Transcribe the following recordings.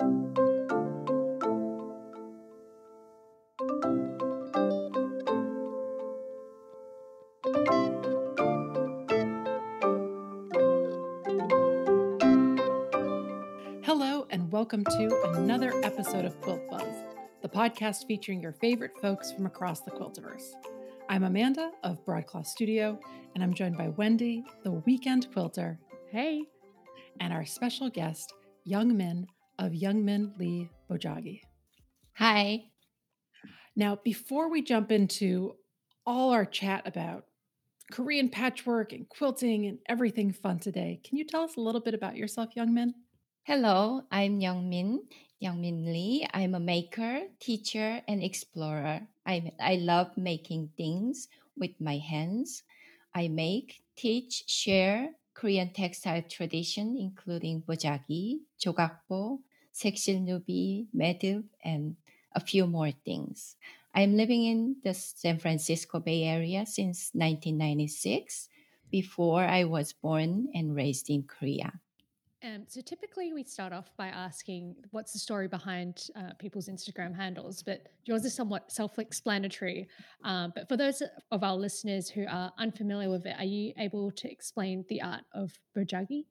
Hello, and welcome to another episode of Quilt Buzz, the podcast featuring your favorite folks from across the quiltiverse. I'm Amanda of Broadcloth Studio, and I'm joined by Wendy, the weekend quilter, Hey. and our special guest, Young Min of Young Min Lee Bojagi. Hi. Now, before we jump into all our chat about Korean patchwork and quilting and everything fun today, can you tell us a little bit about yourself, Youngmin? Hello, I'm Youngmin, Youngmin Lee. I'm a maker, teacher, and explorer. I, I love making things with my hands. I make, teach, share Korean textile tradition, including bojagi, jogakbo, seksilnubi, maedeup, and a few more things. I'm living in the San Francisco Bay Area since 1996, before I was born and raised in Korea. Um, so typically we start off by asking what's the story behind uh, people's Instagram handles, but yours is somewhat self-explanatory. Um, but for those of our listeners who are unfamiliar with it, are you able to explain the art of bojagi?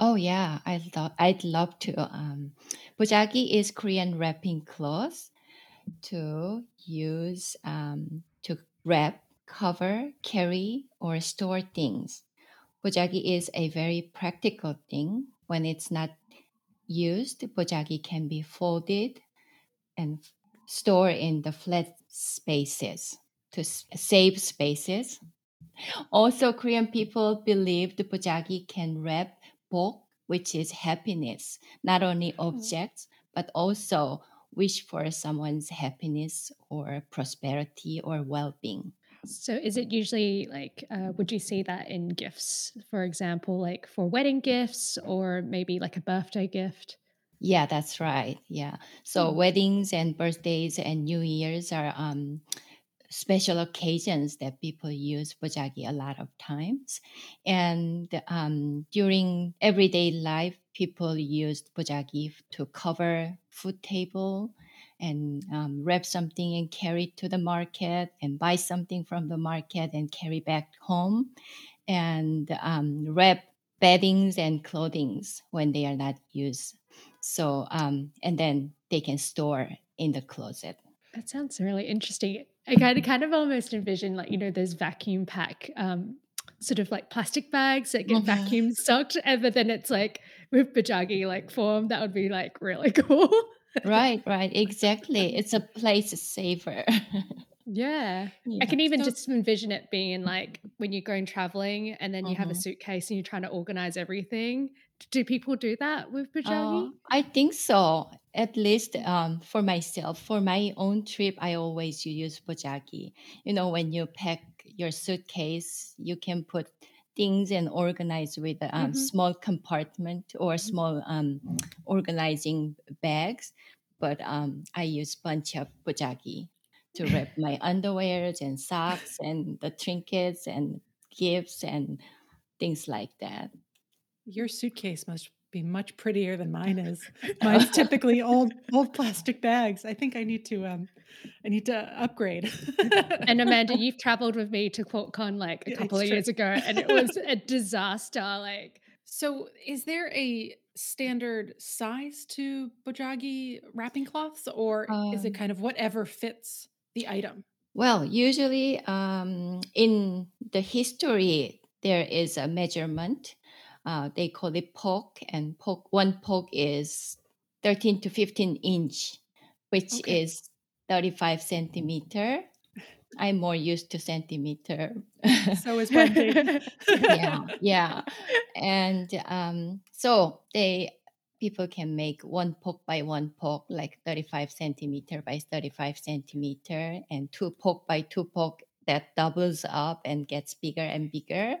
Oh yeah, I thought I'd love to. Um, bojagi is Korean wrapping cloth to use um, to wrap, cover, carry, or store things. Bojagi is a very practical thing. When it's not used, bojagi can be folded and f- stored in the flat spaces to save spaces. Also, Korean people believe the bojagi can wrap bok, which is happiness, not only objects, but also wish for someone's happiness or prosperity or well-being. So is it usually like, uh, would you say that in gifts, for example, like for wedding gifts or maybe like a birthday gift? Yeah, that's right. Yeah. So Hmm. weddings and birthdays and New Year's are um, special occasions that people use bojagi a lot of times. And um, during everyday life, people used bojagi to cover food table and um, wrap something and carry to the market and buy something from the market and carry back home and um, wrap beddings and clothings when they are not used. So, um, and then they can store in the closet. That sounds really interesting. I kind of kind of almost envision like, you know, those vacuum pack um sort of like plastic bags that get Mhm. vacuum sucked, and but then it's like with bojagi like form. That would be like really cool. right, right, exactly. It's a place saver. yeah. I can even So- just envision it being like when you're going traveling and then you have a Mhm. suitcase and you're trying to organize everything. Do people do that with bojagi? Uh, I think so. At least um, for myself, for my own trip, I always use bojagi. You know, when you pack your suitcase, you can put things and organize with a um, Mhm. small compartment or small um, organizing bags. But um, I use bunch of bojagi to wrap my underwears and socks and the trinkets and gifts and things like that. Your suitcase must be much prettier than mine is. Mine's typically old old plastic bags. I think I need to um I need to upgrade. And Amanda, you've traveled with me to QuiltCon like a Yeah, couple of true. years ago, and it was a disaster. Like, so is there a standard size to bojagi wrapping cloths or is it Um, kind of whatever fits the item? Well, usually um, in the history, there is a measurement. Uh, they call it poke, and poke one poke is 13 to 15 inch, which Okay. is 35 centimeter. I'm more used to centimeter. So is Wendy. yeah, yeah, and um, so they people can make one poke by one poke, like 35 centimeter by 35 centimeter, and two poke by two poke that doubles up and gets bigger and bigger.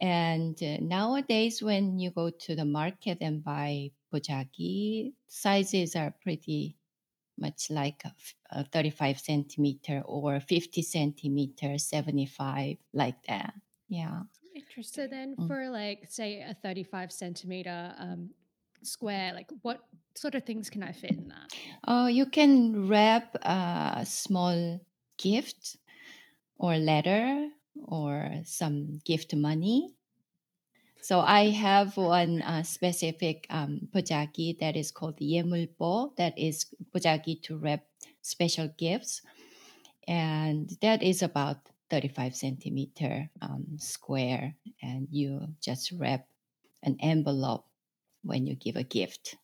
And uh, nowadays, when you go to the market and buy bojagi, sizes are pretty much like a, f- a 35 centimeter or 50 centimeter, 75, like that. Yeah. Interesting. So then, Mm. for like, say, a 35 centimeter um, square, like what sort of things can I fit in that? Oh, you can wrap a small gift or letter or some gift money. So I have one uh, specific um, that is called yemulbo, that is bojagi to wrap special gifts. And that is about 35 centimeter um, square. And you just wrap an envelope when you give a gift.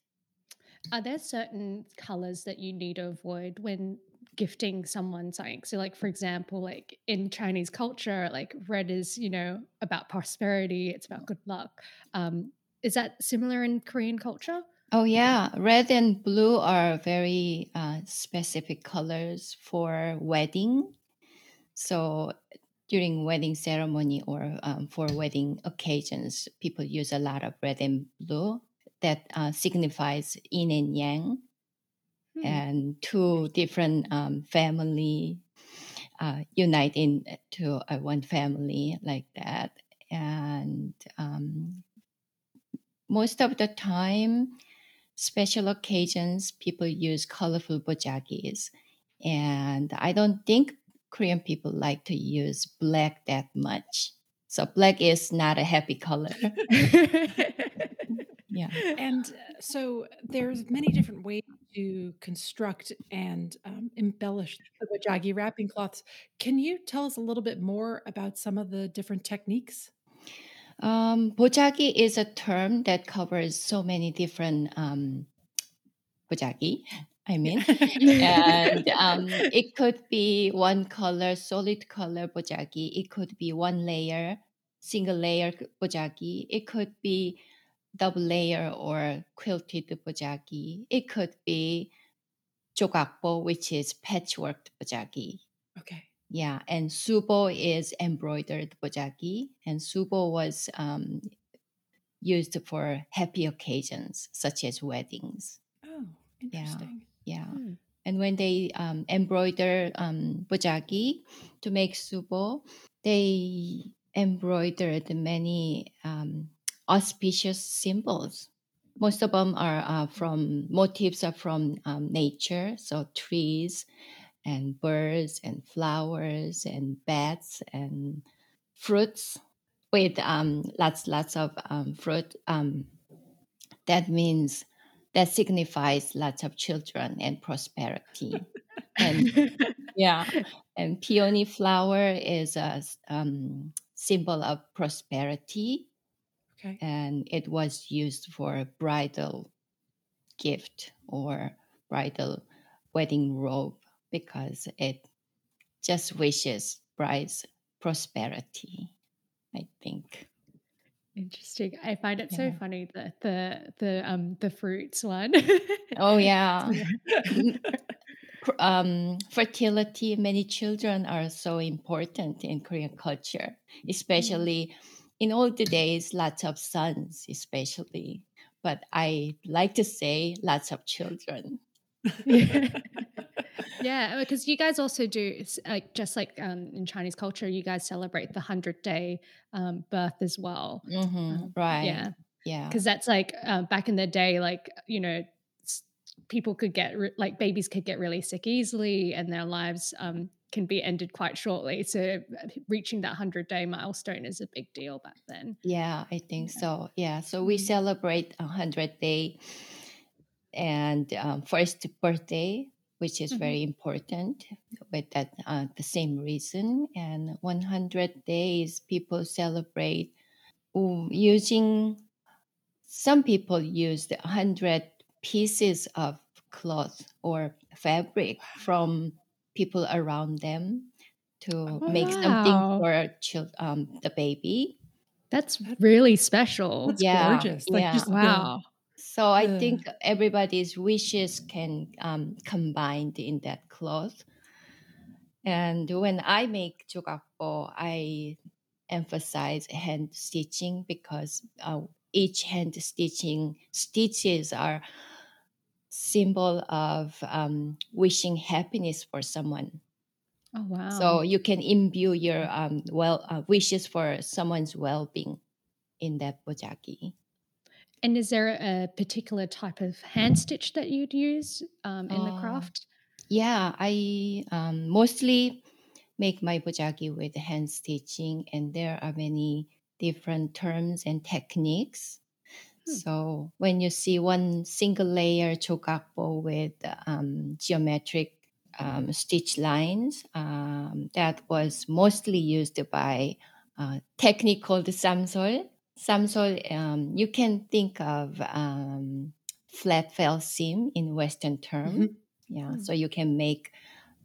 Are there certain colors that you need to avoid when gifting someone something? So, like for example, like in Chinese culture, like red is you know about prosperity, it's about good luck. Um, is that similar in Korean culture? Oh yeah, red and blue are very uh, specific colors for wedding. So during wedding ceremony or um, for wedding occasions, people use a lot of red and blue that uh, signifies yin and yang, hmm. and two different um, family uh, unite into uh, one family like that. And um, most of the time, special occasions, people use colorful bojagis. And I don't think Korean people like to use black that much. So black is not a happy color. yeah. And uh, so there's many different ways to construct and um, embellish the bojagi wrapping cloths. Can you tell us a little bit more about some of the different techniques? Um, bojagi is a term that covers so many different um, bojagi. I mean, and um, it could be one color, solid color bojagi. It could be one layer, single layer bojagi. It could be double layer or quilted bojagi. It could be jogakbo, which is patchwork bojagi. Okay. Yeah, and subo is embroidered bojagi, and subo was um, used for happy occasions such as weddings. Oh, interesting. Yeah, yeah. Hmm. And when they um, embroider um, bojagi to make subo, they embroidered many um, auspicious symbols. Most of them are uh, from motifs are from um, nature, so trees and birds and flowers and bats and fruits with um, lots lots of um, fruit. Um, that means that signifies lots of children and prosperity. and yeah, and peony flower is a um, symbol of prosperity Okay. And it was used for a bridal gift or bridal wedding robe because it just wishes bride's prosperity, I think. Interesting. I find it yeah. so funny that the the um the fruits one. oh yeah. um, fertility, many children are so important in Korean culture, mm. especially mm in old days, lots of sons, especially, but I like to say lots of children. yeah, because you guys also do like just like um, in Chinese culture, you guys celebrate the hundred day um, birth as well. Mm-hmm, um, right. Yeah. Yeah. Because that's like uh, back in the day, like you know, people could get re- like babies could get really sick easily, and their lives um, can be ended quite shortly. So reaching that 100 day milestone is a big deal back then. Yeah, I think yeah. so. Yeah. So we mm-hmm. celebrate 100 day and um, first birthday, which is mm-hmm. very important with that uh, the same reason. And 100 days people celebrate um, using some people used 100 pieces of cloth or fabric from people around them to oh, make wow. something for um, the baby. That's really special. That's yeah, gorgeous. Like yeah. Just, wow. So I think everybody's wishes can um, combined in that cloth. And when I make jogakbo, I emphasize hand stitching because uh, each hand stitching stitches are symbol of um, wishing happiness for someone. Oh wow! So you can imbue your um, well uh, wishes for someone's well-being in that bojagi. And is there a particular type of hand stitch that you'd use um, in the Uh, craft? yeah, I um, mostly make my bojagi with hand stitching, and there are many different terms and techniques. Hmm. So when you see one single layer jogakbo with um, geometric um, stitch lines, um, that was mostly used by a technique called samsol. Samsol, um, you can think of um, flat fell seam in Western term. Mhm. Yeah, Hmm. so you can make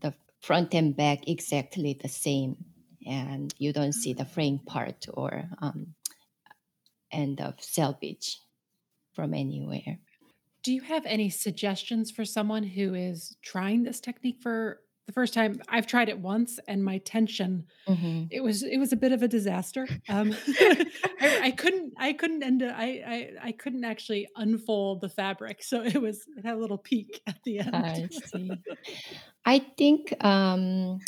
the front and back exactly the same, and you don't see the fraying part or um, end of selvage from anywhere. Do you have any suggestions for someone who is trying this technique for the first time? I've tried it once, and my tension Mhm. it was it was a bit of a disaster. Um, I, I couldn't I couldn't end it. I, I I couldn't actually unfold the fabric, so it was it had a little peak at the end. I see. I think um,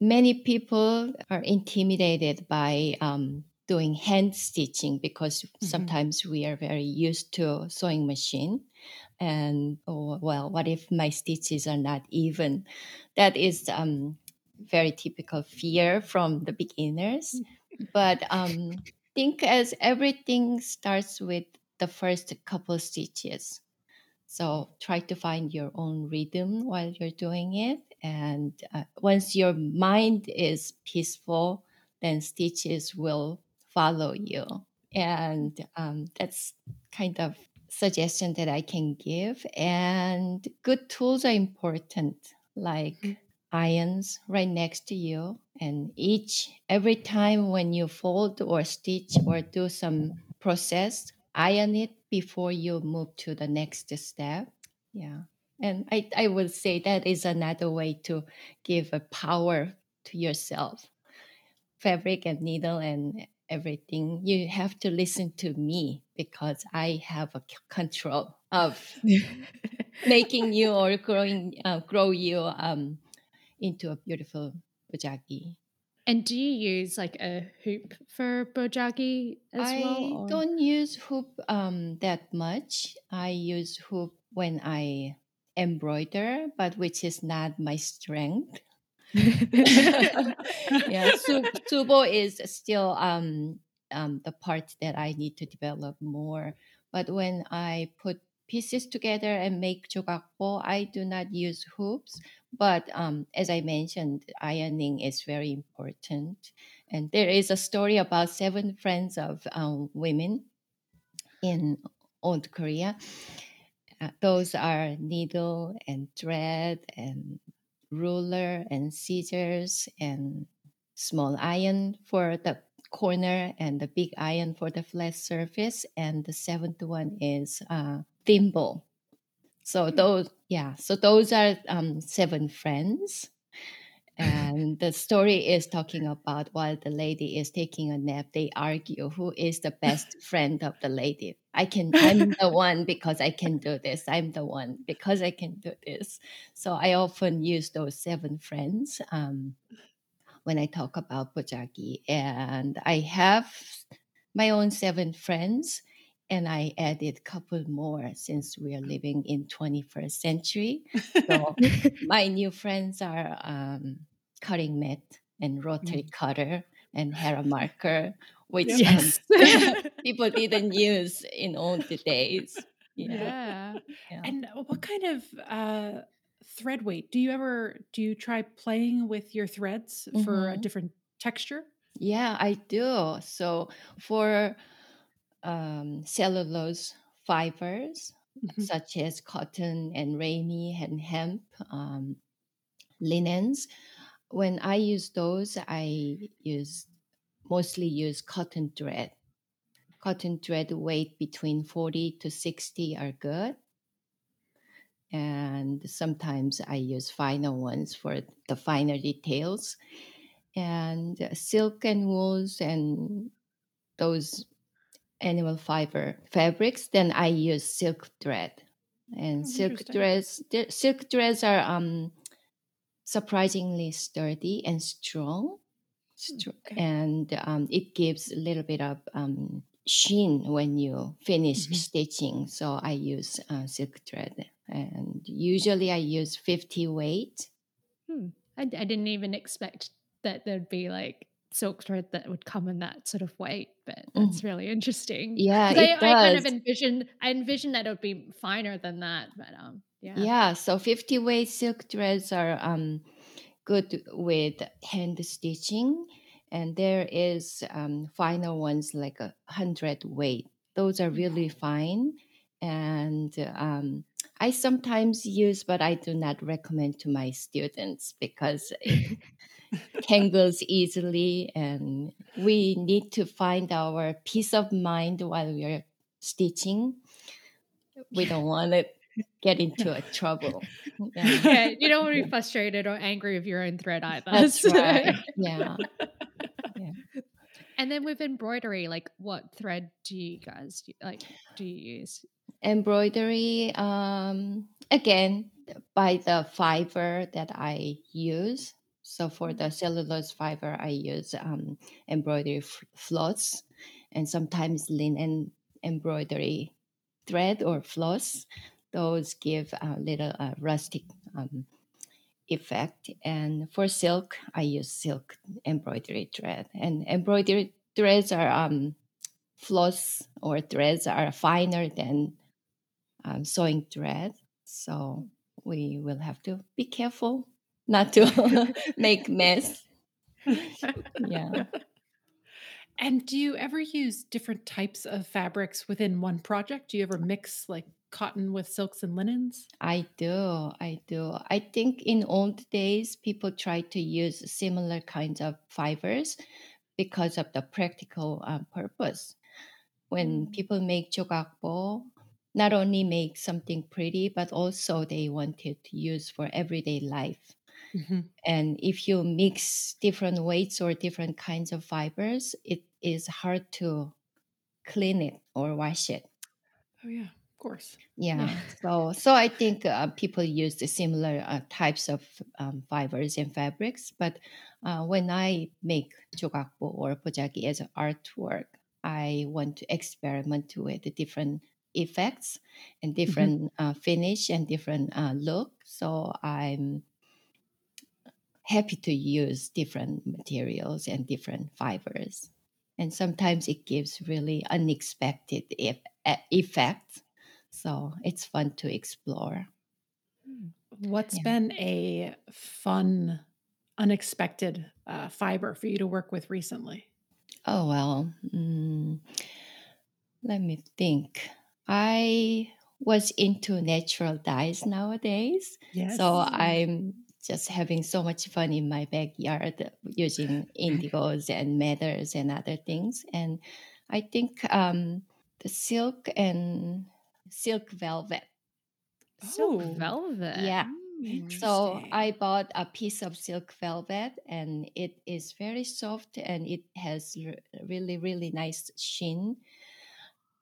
many people are intimidated by um, doing hand stitching because Mhm. sometimes we are very used to sewing machine. And oh, well what if my stitches are not even? That is um, very typical fear from the beginners. But um, think as everything starts with the first couple stitches. So try to find your own rhythm while you're doing it. And uh, once your mind is peaceful, then stitches will follow you. And um, that's kind of suggestion that I can give. And good tools are important, like Mhm. irons right next to you. And each every time when you fold or stitch or do some process, iron it before you move to the next step. Yeah. And I, I would say that is another way to give a power to yourself. Fabric and needle and everything. You have to listen to me because I have a control of making you or growing uh, grow you um, into a beautiful bojagi. And do you use like a hoop for bojagi as I well? or- don't use hoop um, that much. I use hoop when I embroider, but which is not my strength. yeah, su- subo is still um, um, the part that I need to develop more. But when I put pieces together and make jogakbo, I do not use hoops. But um, as I mentioned, ironing is very important. And there is a story about seven friends of um, women in old Korea. Uh, those are needle and thread and ruler and scissors and small iron for the corner and the big iron for the flat surface. And the seventh one is uh, thimble. So Hmm. those, yeah, so those are um, seven friends. And the story is talking about while the lady is taking a nap, they argue who is the best friend of the lady. I can, I'm the one because I can do this. I'm the one because I can do this. So I often use those seven friends um, when I talk about Bojagi. And I have my own seven friends and I added a couple more since we are living in 21st century. So my new friends are um, cutting mat and rotary cutter and hera marker, which yes. people didn't use in old days. Yeah. yeah. And what kind of uh, thread weight do you ever do? You try playing with your threads for a Mhm. different texture? Yeah, I do. So for um, cellulose fibers, Mhm. such as cotton and ramie and hemp um, linens, when I use those, I use mostly use cotton thread. Cotton thread weight between 40 to 60 are good. And sometimes I use finer ones for the finer details. And silk and wools and those animal fiber fabrics, then I use silk thread. And Oh, silk threads, silk threads are um, surprisingly sturdy and strong, Str- okay. and um, it gives a little bit of um, sheen when you finish Mhm. stitching. So I use uh, silk thread, and usually I use fifty weight. Hmm. I, I didn't even expect that there'd be like silk thread that would come in that sort of weight, but that's really interesting. yeah it I, I kind of envisioned I envision that it would be finer than that, but um, yeah. Yeah, so 50 weight silk threads are um, good with hand stitching, and there is um, finer ones like a hundred weight. Those are really fine, and um, I sometimes use, but I do not recommend to my students because it tangles easily, and we need to find our peace of mind while we are stitching. We don't want to get into a trouble. Yeah. yeah, you don't want to be frustrated or angry with your own thread either. That's So- right. Yeah. And then with embroidery, like what thread do you guys like do you use? Embroidery, um, again, by the fiber that I use. So for the cellulose fiber, I use um, embroidery f- floss and sometimes linen embroidery thread or floss. Those give a little uh, rustic um, effect. And for silk, I use silk embroidery thread. And embroidery threads are um, floss or threads are finer than um, sewing thread. So we will have to be careful not to make mess. Yeah. And do you ever use different types of fabrics within one project? Do you ever mix like cotton with silks and linens? I do. I do. I think in old days, people tried to use similar kinds of fibers because of the practical uh, purpose. When Mm. people make jogakbo, not only make something pretty, but also they wanted to use for everyday life. Mhm. And if you mix different weights or different kinds of fibers, it is hard to clean it or wash it. Oh yeah, course. Yeah. Yeah. So so I think uh, people use the similar uh, types of um, fibers and fabrics, but uh, when I make jogakbo or pojagi as an artwork, I want to experiment with the different effects and different uh, finish and different uh, look. So I'm happy to use different materials and different fibers. And sometimes it gives really unexpected e- effects. So it's fun to explore. What's Yeah. been a fun, unexpected uh, fiber for you to work with recently? Oh, well, mm, let me think. I was into natural dyes nowadays. Yes. So I'm just having so much fun in my backyard using indigos and madders and other things. And I think um, the silk and silk velvet. Silk Oh, velvet. Yeah. Mm. So I bought a piece of silk velvet and it is very soft and it has really, really nice sheen,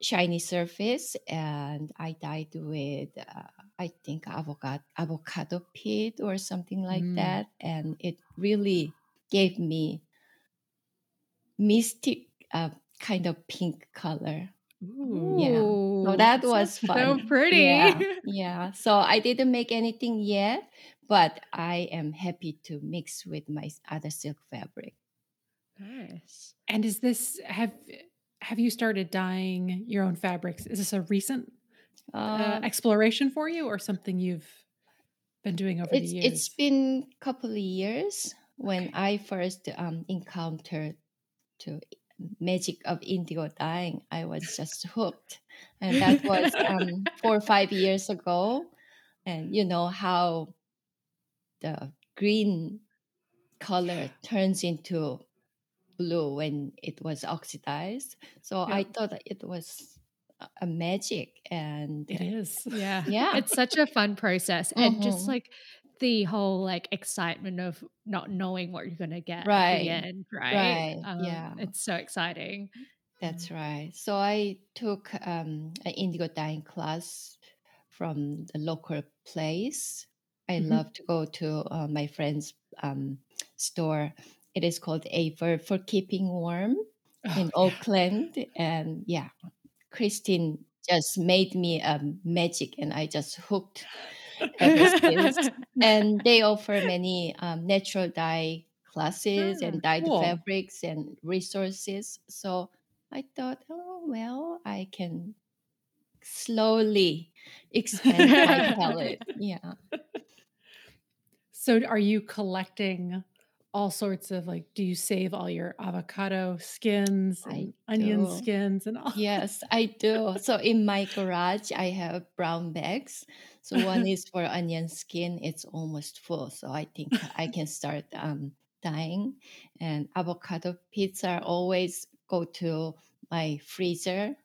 shiny surface. And I dyed with, uh, I think, avocado, avocado pit or something like Mm. that. And it really gave me mystic uh, kind of pink color. Ooh. Yeah. So that was fun. So pretty. Yeah, yeah. So I didn't make anything yet, but I am happy to mix with my other silk fabric. nice. And is this have have you started dyeing your own fabrics? Is this a recent uh, Uh, exploration for you, or something you've been doing over the years? it's been a couple of years when I first um, encountered to magic of indigo dyeing. I was just hooked, and that was um, four or five years ago. And you know how the green color turns into blue when it was oxidized. So I thought that it was a- a magic, and it is. Yeah. Yeah. It's such a fun process. And just like the whole like excitement of not knowing what you're gonna get at Right. the end, right? Right, Um, yeah. It's so exciting. That's right. So I took um, an indigo dyeing class from the local place. I Mhm. love to go to uh, my friend's um, store. It is called A Verb for Keeping Warm. in Oakland, and yeah, Christine just made me a magic, and I just hooked and they offer many um, natural dye classes and Ah, dyed cool. fabrics and resources. So I thought, oh well, I can slowly expand my palette. Yeah. So are you collecting all sorts of like do you save all your avocado skins and onion skins and all Yes, I do. So in my garage, I have brown bags. So one is for onion skin. It's almost full. So I think I can start um, dyeing. And avocado are always go to my freezer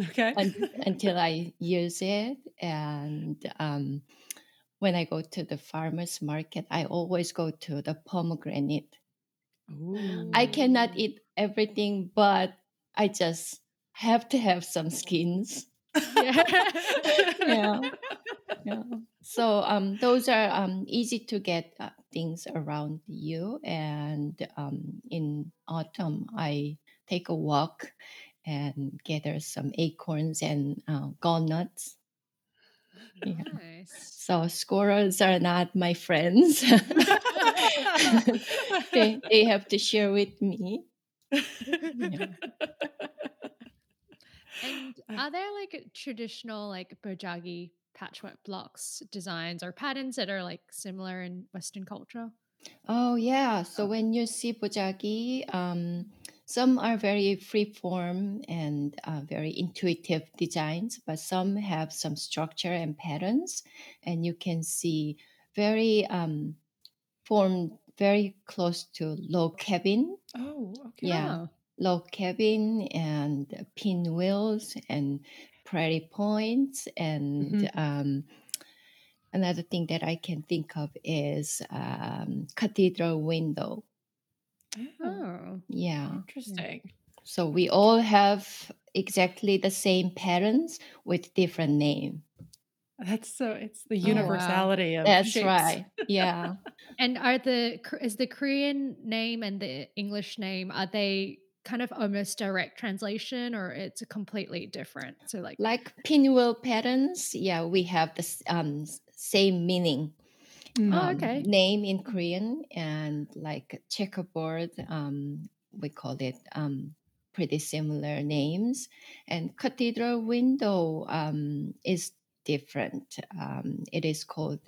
okay un- until I use it. And um, when I go to the farmer's market, I always go to the pomegranate. I cannot eat everything, but I just have to have some skins. Yeah. Yeah. So um, those are um, easy to get uh, things around you. And um, in autumn, I take a walk and gather some acorns and uh, walnuts. Yeah. Nice. So squirrels are not my friends. they, they have to share with me. Yeah. And are there like traditional like bojagi patchwork blocks designs or patterns that are like similar in Western culture? Oh yeah. So when you see bojagi, um, some are very free form and uh, very intuitive designs, but some have some structure and patterns, and you can see very um, formed very close to low cabin. oh okay Yeah, Oh, log cabin and pinwheels and prairie points and um, another thing that I can think of is um, cathedral window. oh. Yeah. interesting So we all have exactly the same parents with different name. that's so it's the Oh, wow. universality of That's shapes. right. Yeah. And are the is the Korean name and the English name are they kind of almost direct translation or it's a completely different? So like like pinwheel patterns, yeah, we have the um, same meaning. Mm. Oh, um, okay. name in Korean and like checkerboard, um, we call it um, pretty similar names. And cathedral window um, is different. Um, it is called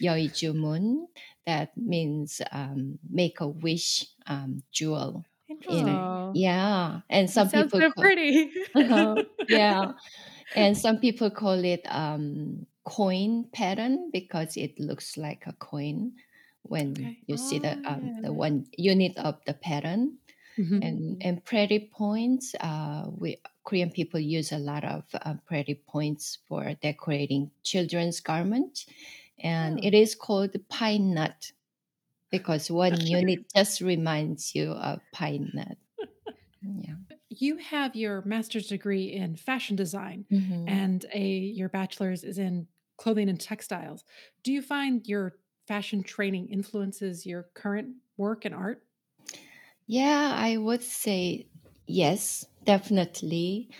Yeoijumun. That means um, make a wish um, jewel. Interesting oh, Yeah, and some sounds people so call, pretty. uh-huh, yeah, and some people call it um, coin pattern because it looks like a coin when Okay. you see the Oh, um, yeah, the one unit of the pattern. Mhm. And and prairie points, uh, we Korean people use a lot of uh, prairie points for decorating children's garment, and Oh. it is called pine nut because one unit just reminds you of pine nut. Yeah. you have your master's degree in fashion design Mhm. and a your bachelor's is in clothing and textiles. Do you find your fashion training influences your current work and art? Yeah, I would say yes, definitely.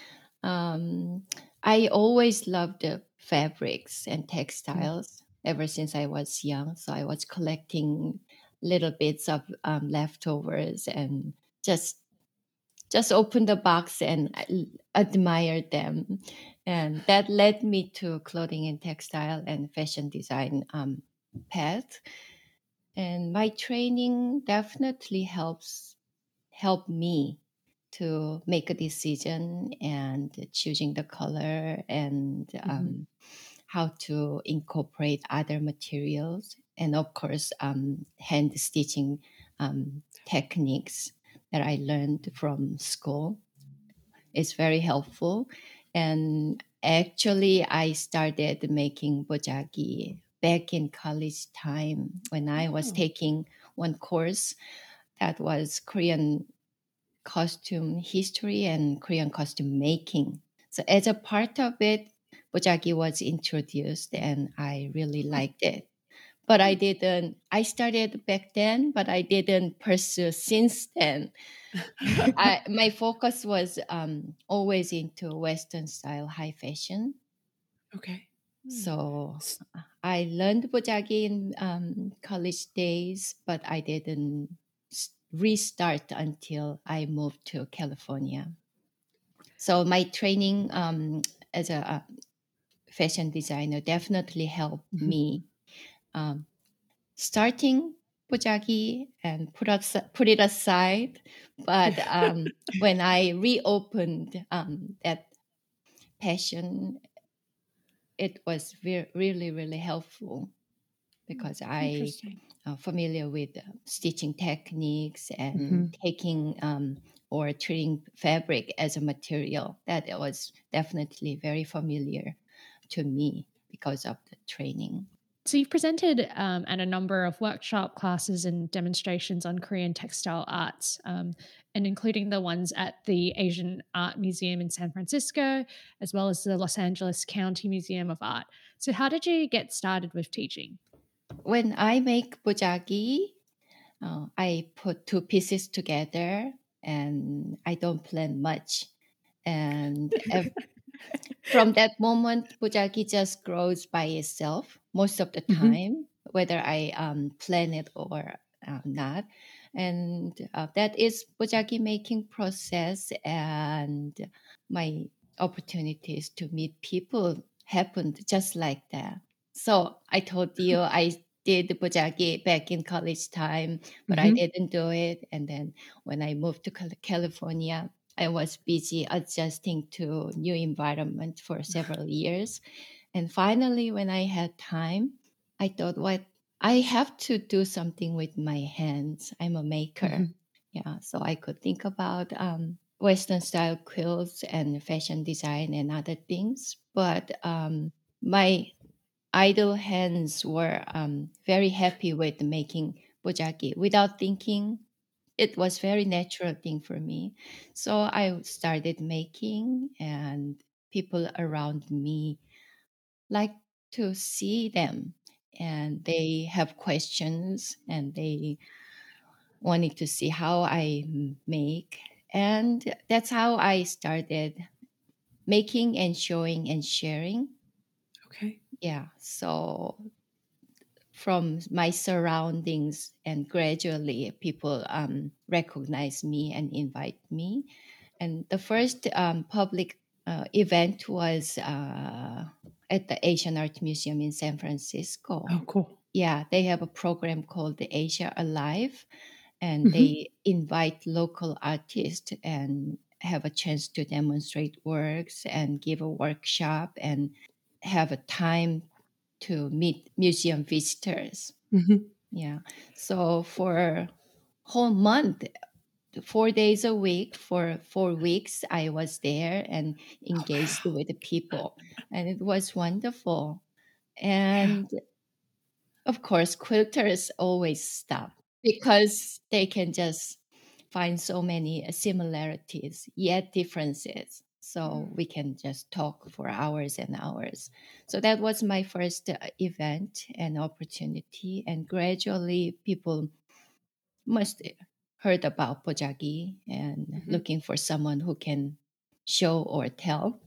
Um, I always loved the fabrics and textiles ever since I was young. So I was collecting little bits of um, leftovers and just just open the box and admire them, and that led me to clothing and textile and fashion design um, path. And my training definitely helps help me to make a decision and choosing the color and um, how to incorporate other materials and of course um, hand stitching um, techniques that i learned from school is very helpful and actually i started making bojagi back in college time when i was Oh. taking one course that was korean costume history and Korean costume making. So as a part of it, bojagi was introduced and I really liked it. but I didn't. I started back then, but I didn't pursue since then. I, my focus was um, always into Western style high fashion. Okay. So I learned bojagi in um, college days, but I didn't restart until I moved to California. So my training um, as a, uh, fashion designer definitely helped Mhm. me um, starting bojagi and put us put it aside. But um, when I reopened um, that passion, it was ve- really really helpful because I Interesting. uh, familiar with uh, stitching techniques and Mhm. taking um, or treating fabric as a material. That was definitely very familiar to me because of the training. So you've presented um, at a number of workshop classes and demonstrations on Korean textile arts, um, and including the ones at the Asian Art Museum in San Francisco, as well as the Los Angeles County Museum of Art. So how did you get started with teaching? When I make bojagi, uh, I put two pieces together and I don't plan much. And ev- from that moment, bojagi just grows by itself most of the Mhm. time, whether I um, plan it or uh, not. And uh, that is bojagi making process, and my opportunities to meet people happened just like that. So I told you I did bojagi back in college time, but I Mhm. didn't do it. And then when I moved to California, I was busy adjusting to new environment for several years. And finally, when I had time, I thought, what I have to do something with my hands. I'm a maker. Mhm. Yeah, so I could think about um, Western style quilts and fashion design and other things. But um, my idle hands were um, very happy with making bojagi without thinking. It was very natural thing for me. So I started making, and people around me like to see them, and they have questions, and they wanted to see how i make, and that's how I started making and showing and sharing. Okay. Yeah, so from my surroundings and gradually people um, recognize me and invite me and the first um, public uh, event was uh, at the asian art museum in san francisco Oh, cool. yeah they have a program called the asia alive and Mhm. they invite local artists and have a chance to demonstrate works and give a workshop and have a time to meet museum visitors. Mhm. Yeah. So for whole month, four days a week for four weeks, I was there and engaged wow. with the people, and it was wonderful. Yeah. And of course, quilters always stop because they can just find so many similarities yet differences. So Mm. we can just talk for hours and hours. So that was my first uh, event and opportunity. And gradually, people must heard about Bojagi and Mhm. looking for someone who can show or tell.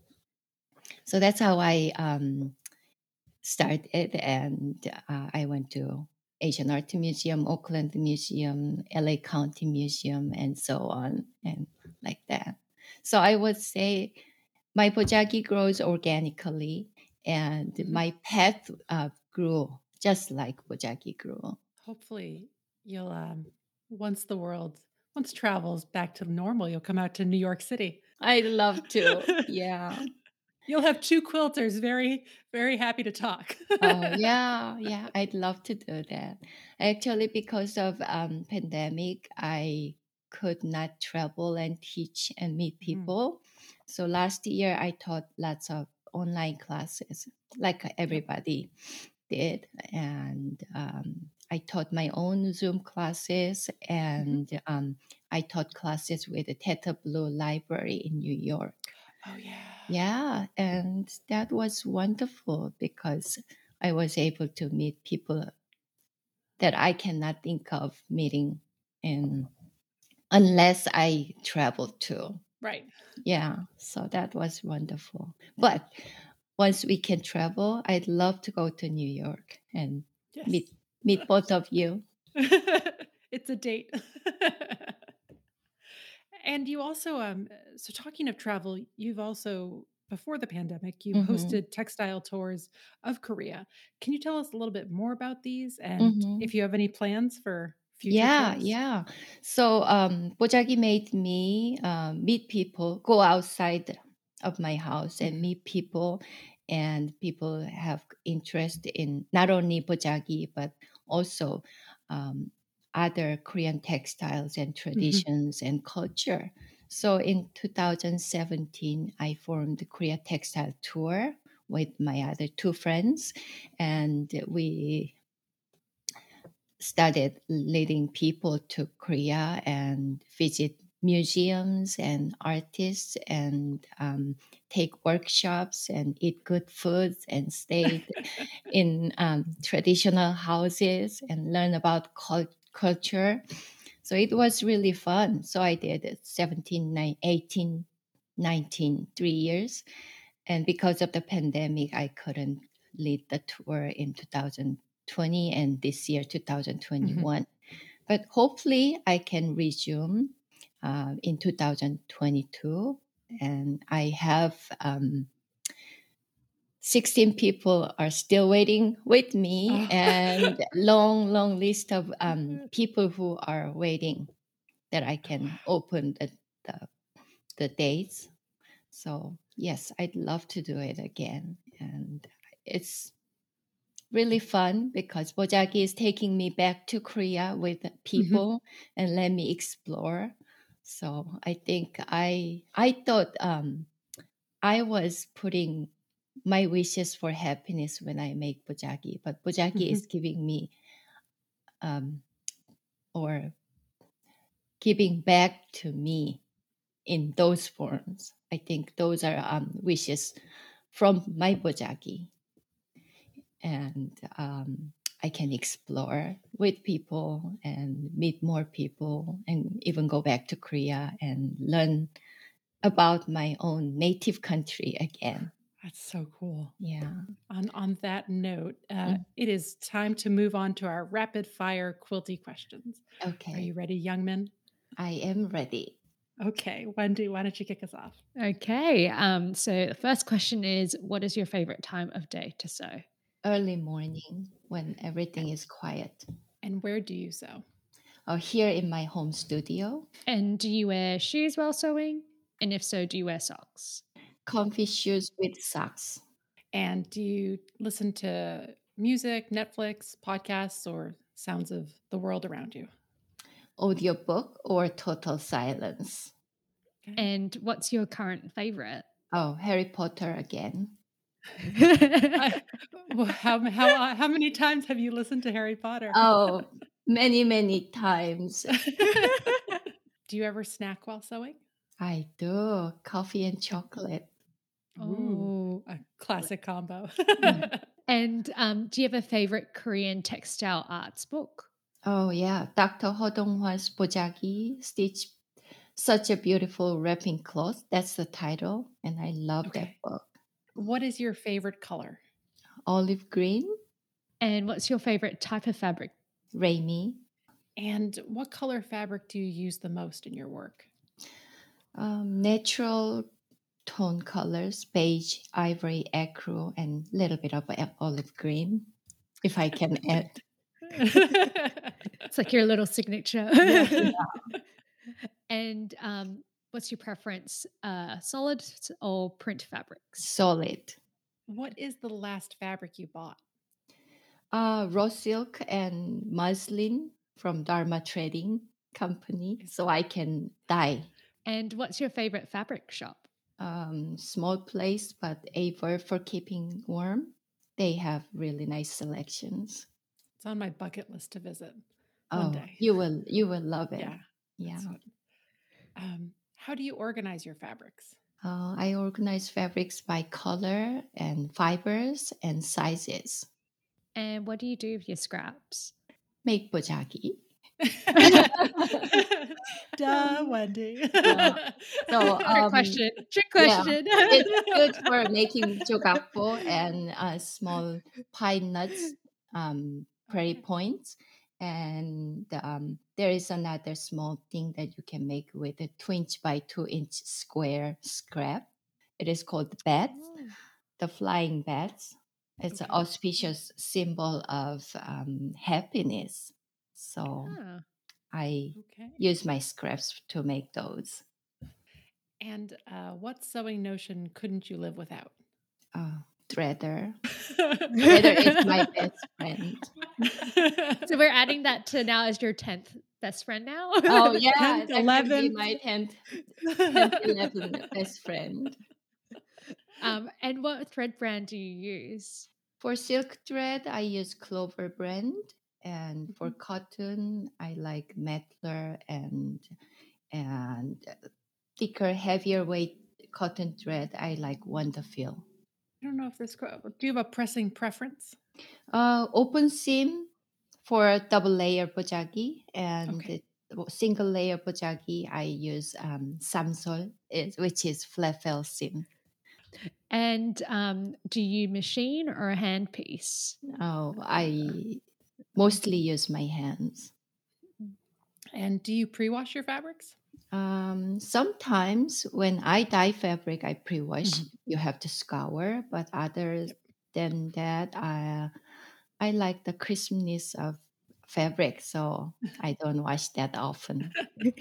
So that's how I um, started, and uh, I went to Asian Art Museum, Oakland Museum, LA County Museum, and so on, and like that. So I would say my bojagi grows organically, and Mhm. my pet uh, grew just like bojagi grew. Hopefully, you'll um, once the world once travels back to normal, you'll come out to New York City. I'd love to. Yeah. You'll have two quilters very, very happy to talk. Oh yeah, yeah. I'd love to do that. Actually, because of um, pandemic, I could not travel and teach and meet Mhm. people. So last year, I taught lots of online classes, like everybody did, and um, I taught my own Zoom classes, Mhm. and um, I taught classes with the Theta Blue Library in New York. Oh yeah. Yeah, and that was wonderful because I was able to meet people that I cannot think of meeting in unless I travel too. Right. Yeah, so that was wonderful. But once we can travel, I'd love to go to New York and Yes. meet meet both of you. it's a date. and you also um so talking of travel, you've also before the pandemic, you've hmm hosted textile tours of Korea. Can you tell us a little bit more about these and hmm if you have any plans for future Yeah, trips? yeah. So um, Bojagi made me uh, meet people, go outside of my house and Mhm. meet people, and people have interest in not only Bojagi but also um, other Korean textiles and Mhm. traditions and culture. So in 2017, I formed the Korea Textile Tour with my other two friends, and we started leading people to Korea and visit museums and artists and um, take workshops and eat good foods and stay in um, traditional houses and learn about cul- culture. So it was really fun. So I did it 17, nine- 18, 19, three years. And because of the pandemic, I couldn't lead the tour in 2020 and this year, Mhm. 2021. But hopefully, I can resume uh, in 2022. And I have um, 16 people are still waiting with me Oh. and long long list of um, people who are waiting that i can open the, the, the dates so yes i'd love to do it again and it's really fun because bojagi is taking me back to korea with people and let me explore. So i think i i thought um, i was putting my wishes for happiness when I make bojagi, but bojagi is giving me um, or giving back to me in those forms. I think those are um, wishes from my bojagi, and um, I can explore with people and meet more people, and even go back to Korea and learn about my own native country again. That's so cool. Yeah. On on that note, uh, Mm. it is time to move on to our rapid fire quilty questions. Okay. Are you ready, Youngmin? I am ready. Okay, Wendy, why don't you kick us off? Okay. Um, so the first question is what is your favorite time of day to sew? Early morning when everything is quiet. And where do you sew? Oh, here in my home studio, And do you wear shoes while sewing? And if so, do you wear socks? comfy shoes with socks. And do you listen to music, Netflix, podcasts, or sounds of the world around you? Audiobook or total silence. And what's your current favorite? Oh, Harry Potter again. I- how, how, how many times have you listened to Harry Potter? Oh, many, many times. do you ever snack while sewing? I do. Coffee and chocolate. Oh, a classic combo. and um, do you have a favorite Korean textile arts book? Oh, yeah. Dr. Huh Dong-hwa's Bojagi Stitch Such a Beautiful Wrapping Cloth. That's the title. And I love Okay. that book. What is your favorite color? Olive green, And what's your favorite type of fabric? Ramie. And what color fabric do you use the most in your work? Um, natural tone colors, beige, ivory, ecru, and a little bit of olive green, if I can add. It's like your little signature. Yeah. and um, what's your preference, uh, solid or print fabrics? Solid. what is the last fabric you bought? Uh, raw silk and muslin from Dharma Trading Company, so I can dye. And what's your favorite fabric shop? Um, small place, but able for for keeping warm. They have really nice selections. It's on my bucket list to visit. One Oh, day. you will you will love it. Yeah. yeah. Um, how do you organize your fabrics? Uh, I organize fabrics by color and fibers and sizes. And what do you do with your scraps? make bojagi. Duh, Wendy. So Trick um, question. Trick yeah, question. it's good for making jogakpo and uh, small pine nuts, um, prairie points. And um, there is another small thing that you can make with a two inch by two inch square scrap. It is called bats, the flying bats. It's an auspicious symbol of um, happiness. So Ah. I okay. use my scraps to make those. And uh, what sewing notion couldn't you live without? Uh, threader. Threader is my best friend. So we're adding that to now as your 10th best friend now. Oh yeah, 10th, that can be 11th. my 10th, 10th 11th best friend. Um, and what thread brand do you use? For silk thread, I use Clover brand, and for cotton, I like Mettler and and thicker, heavier weight cotton thread. I like Wonderful. I don't know if this. Do you have a pressing preference? Uh, open seam for double layer bojagi and Okay. single layer bojagi. I use um, Samsol, which is flat fell seam. And um, do you machine or a hand piece? Oh, I mostly use my hands. And do you pre-wash your fabrics? Um, sometimes when I dye fabric, I pre-wash. Mhm. You have to scour, but other than that, I I like the crispness of fabric, so I don't wash that often.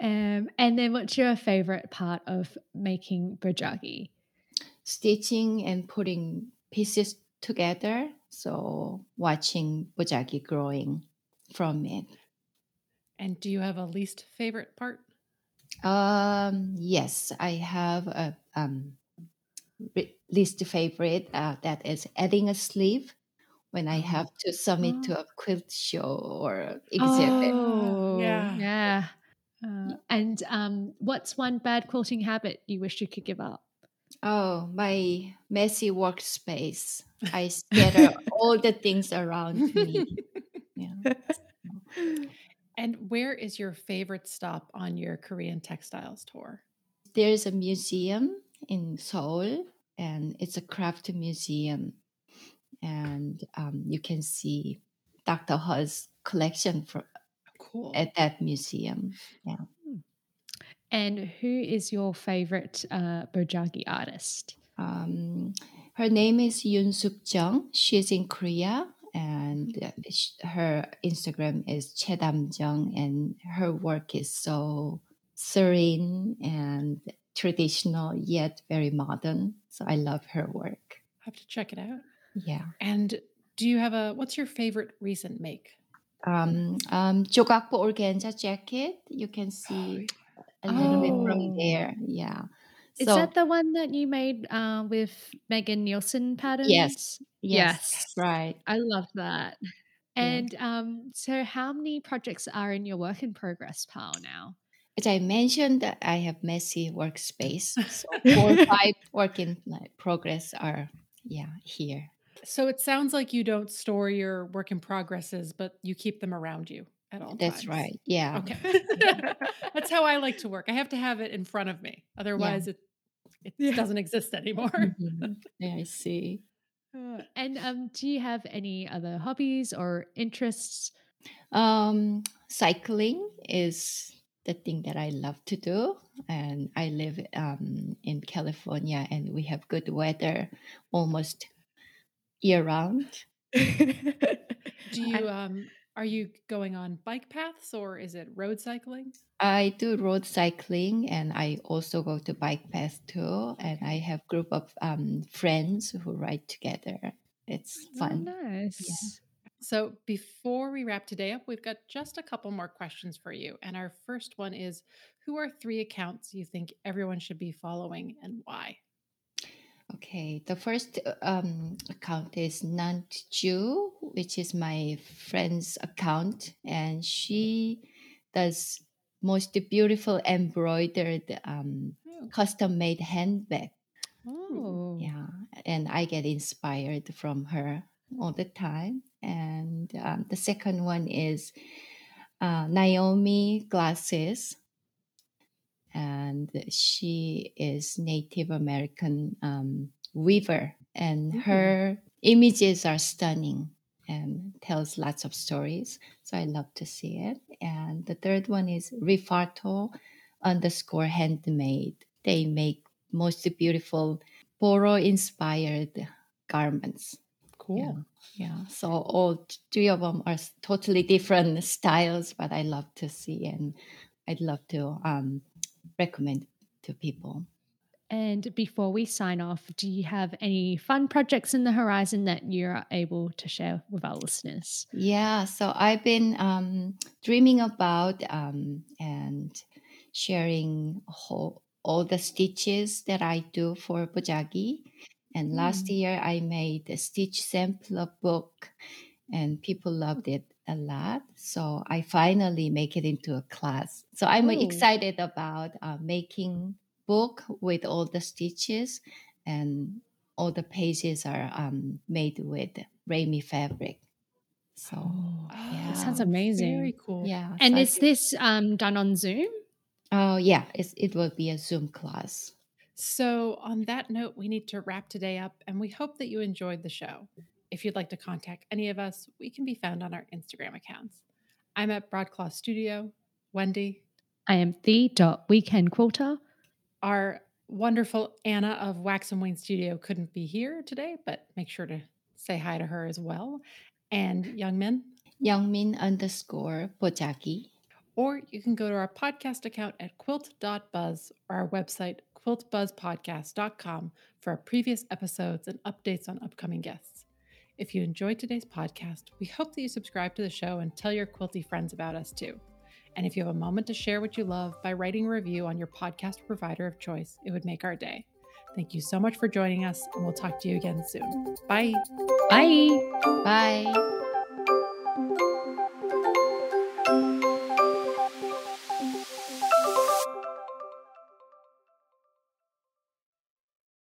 um, and then what's your favorite part of making bojagi? Stitching and putting pieces together, so watching bojagi growing from it. And do you have a least favorite part? Um, yes, I have a um, least favorite uh, that is adding a sleeve when I Oh. have to submit to a quilt show or exhibit. Oh, yeah. yeah. Uh, and um, what's one bad quilting habit you wish you could give up? Oh, my messy workspace. I scatter all the things around me. Yeah. And where is your favorite stop on your Korean textiles tour? There's a museum in Seoul, and it's a craft museum. And um, you can see Dr. Huh's collection for, Cool. at that museum. Yeah. And who is your favorite uh, bojagi artist? Um, her name is Yoon Suk Jung. She's in Korea, and uh, her Instagram is Chedam Jung, and her work is so serene and traditional yet very modern. So I love her work. I have to check it out. Yeah. And do you have a what's your favorite recent make? Um, um, Jogakpo organza jacket. You can see a little bit Oh. from there. Yeah. Is So that the one that you made uh, with Megan Nielsen patterns? yes, yes, Yes. right. I love that. Yeah. And um, so, how many projects are in your work in progress pile now? As I mentioned, that I have messy workspace. So four or five work in progress are yeah here. So it sounds like you don't store your work in progresses, but you keep them around you at all That's times. right. Yeah. Okay. That's how I like to work. I have to have it in front of me. Otherwise it it Yeah. doesn't exist anymore. Mhm. Yeah, I see. Uh, and um, do you have any other hobbies or interests? Um, cycling is the thing that I love to do, and I live um, in California, and we have good weather almost year round. Do you um are you going on bike paths or is it road cycling? I do road cycling, and I also go to bike paths too. And I have group of um, friends who ride together. It's Oh, fun. nice. So before we wrap today up, we've got just a couple more questions for you. And our first one is who are three accounts you think everyone should be following and why? Okay, the first uh, um, account is Nantju, which is my friend's account, and she does most beautiful embroidered um, Oh, custom made handbag. Oh, Yeah, and I get inspired from her. All the time. And um, the second one is uh, Naomi Glasses. And she is Native American um, weaver, and mm-hmm. her images are stunning and tells lots of stories. So I love to see it. And the third one is Rifarto underscore handmade. They make most beautiful Boro inspired garments. Cool. Yeah. yeah. So all three of them are totally different styles, but I love to see and I'd love to um, recommend to people. And before we sign off, do you have any fun projects in the horizon that you're able to share with our listeners? Yeah, so I've been um, dreaming about um, and sharing whole, all the stitches that I do for Bojagi. And mm. last year I made a stitch sampler book, and people loved it a lot. So I finally make it into a class. So I'm Ooh. excited about uh, making book with all the stitches and all the pages are um, made with Ramie fabric. So oh, yeah. that sounds amazing. Very cool. Yeah. And so is this um, done on Zoom? Oh yeah, it's, it will be a Zoom class. So on that note, we need to wrap today up, and we hope that you enjoyed the show. If you'd like to contact any of us, we can be found on our Instagram accounts. I'm at Broadcloth Studio. Wendy. I am the dot weekend quilter. Our wonderful Anna of Wax and Wayne Studio couldn't be here today, but make sure to say hi to her as well. And Youngmin. Youngmin underscore Bojagi. Or you can go to our podcast account at quilt.buzz or our website, quiltbuzzpodcast.com, for our previous episodes and updates on upcoming guests. If you enjoyed today's podcast, we hope that you subscribe to the show and tell your quilty friends about us too. And if you have a moment to share what you love by writing a review on your podcast provider of choice, it would make our day. Thank you so much for joining us, and we'll talk to you again soon. Bye. Bye. Bye.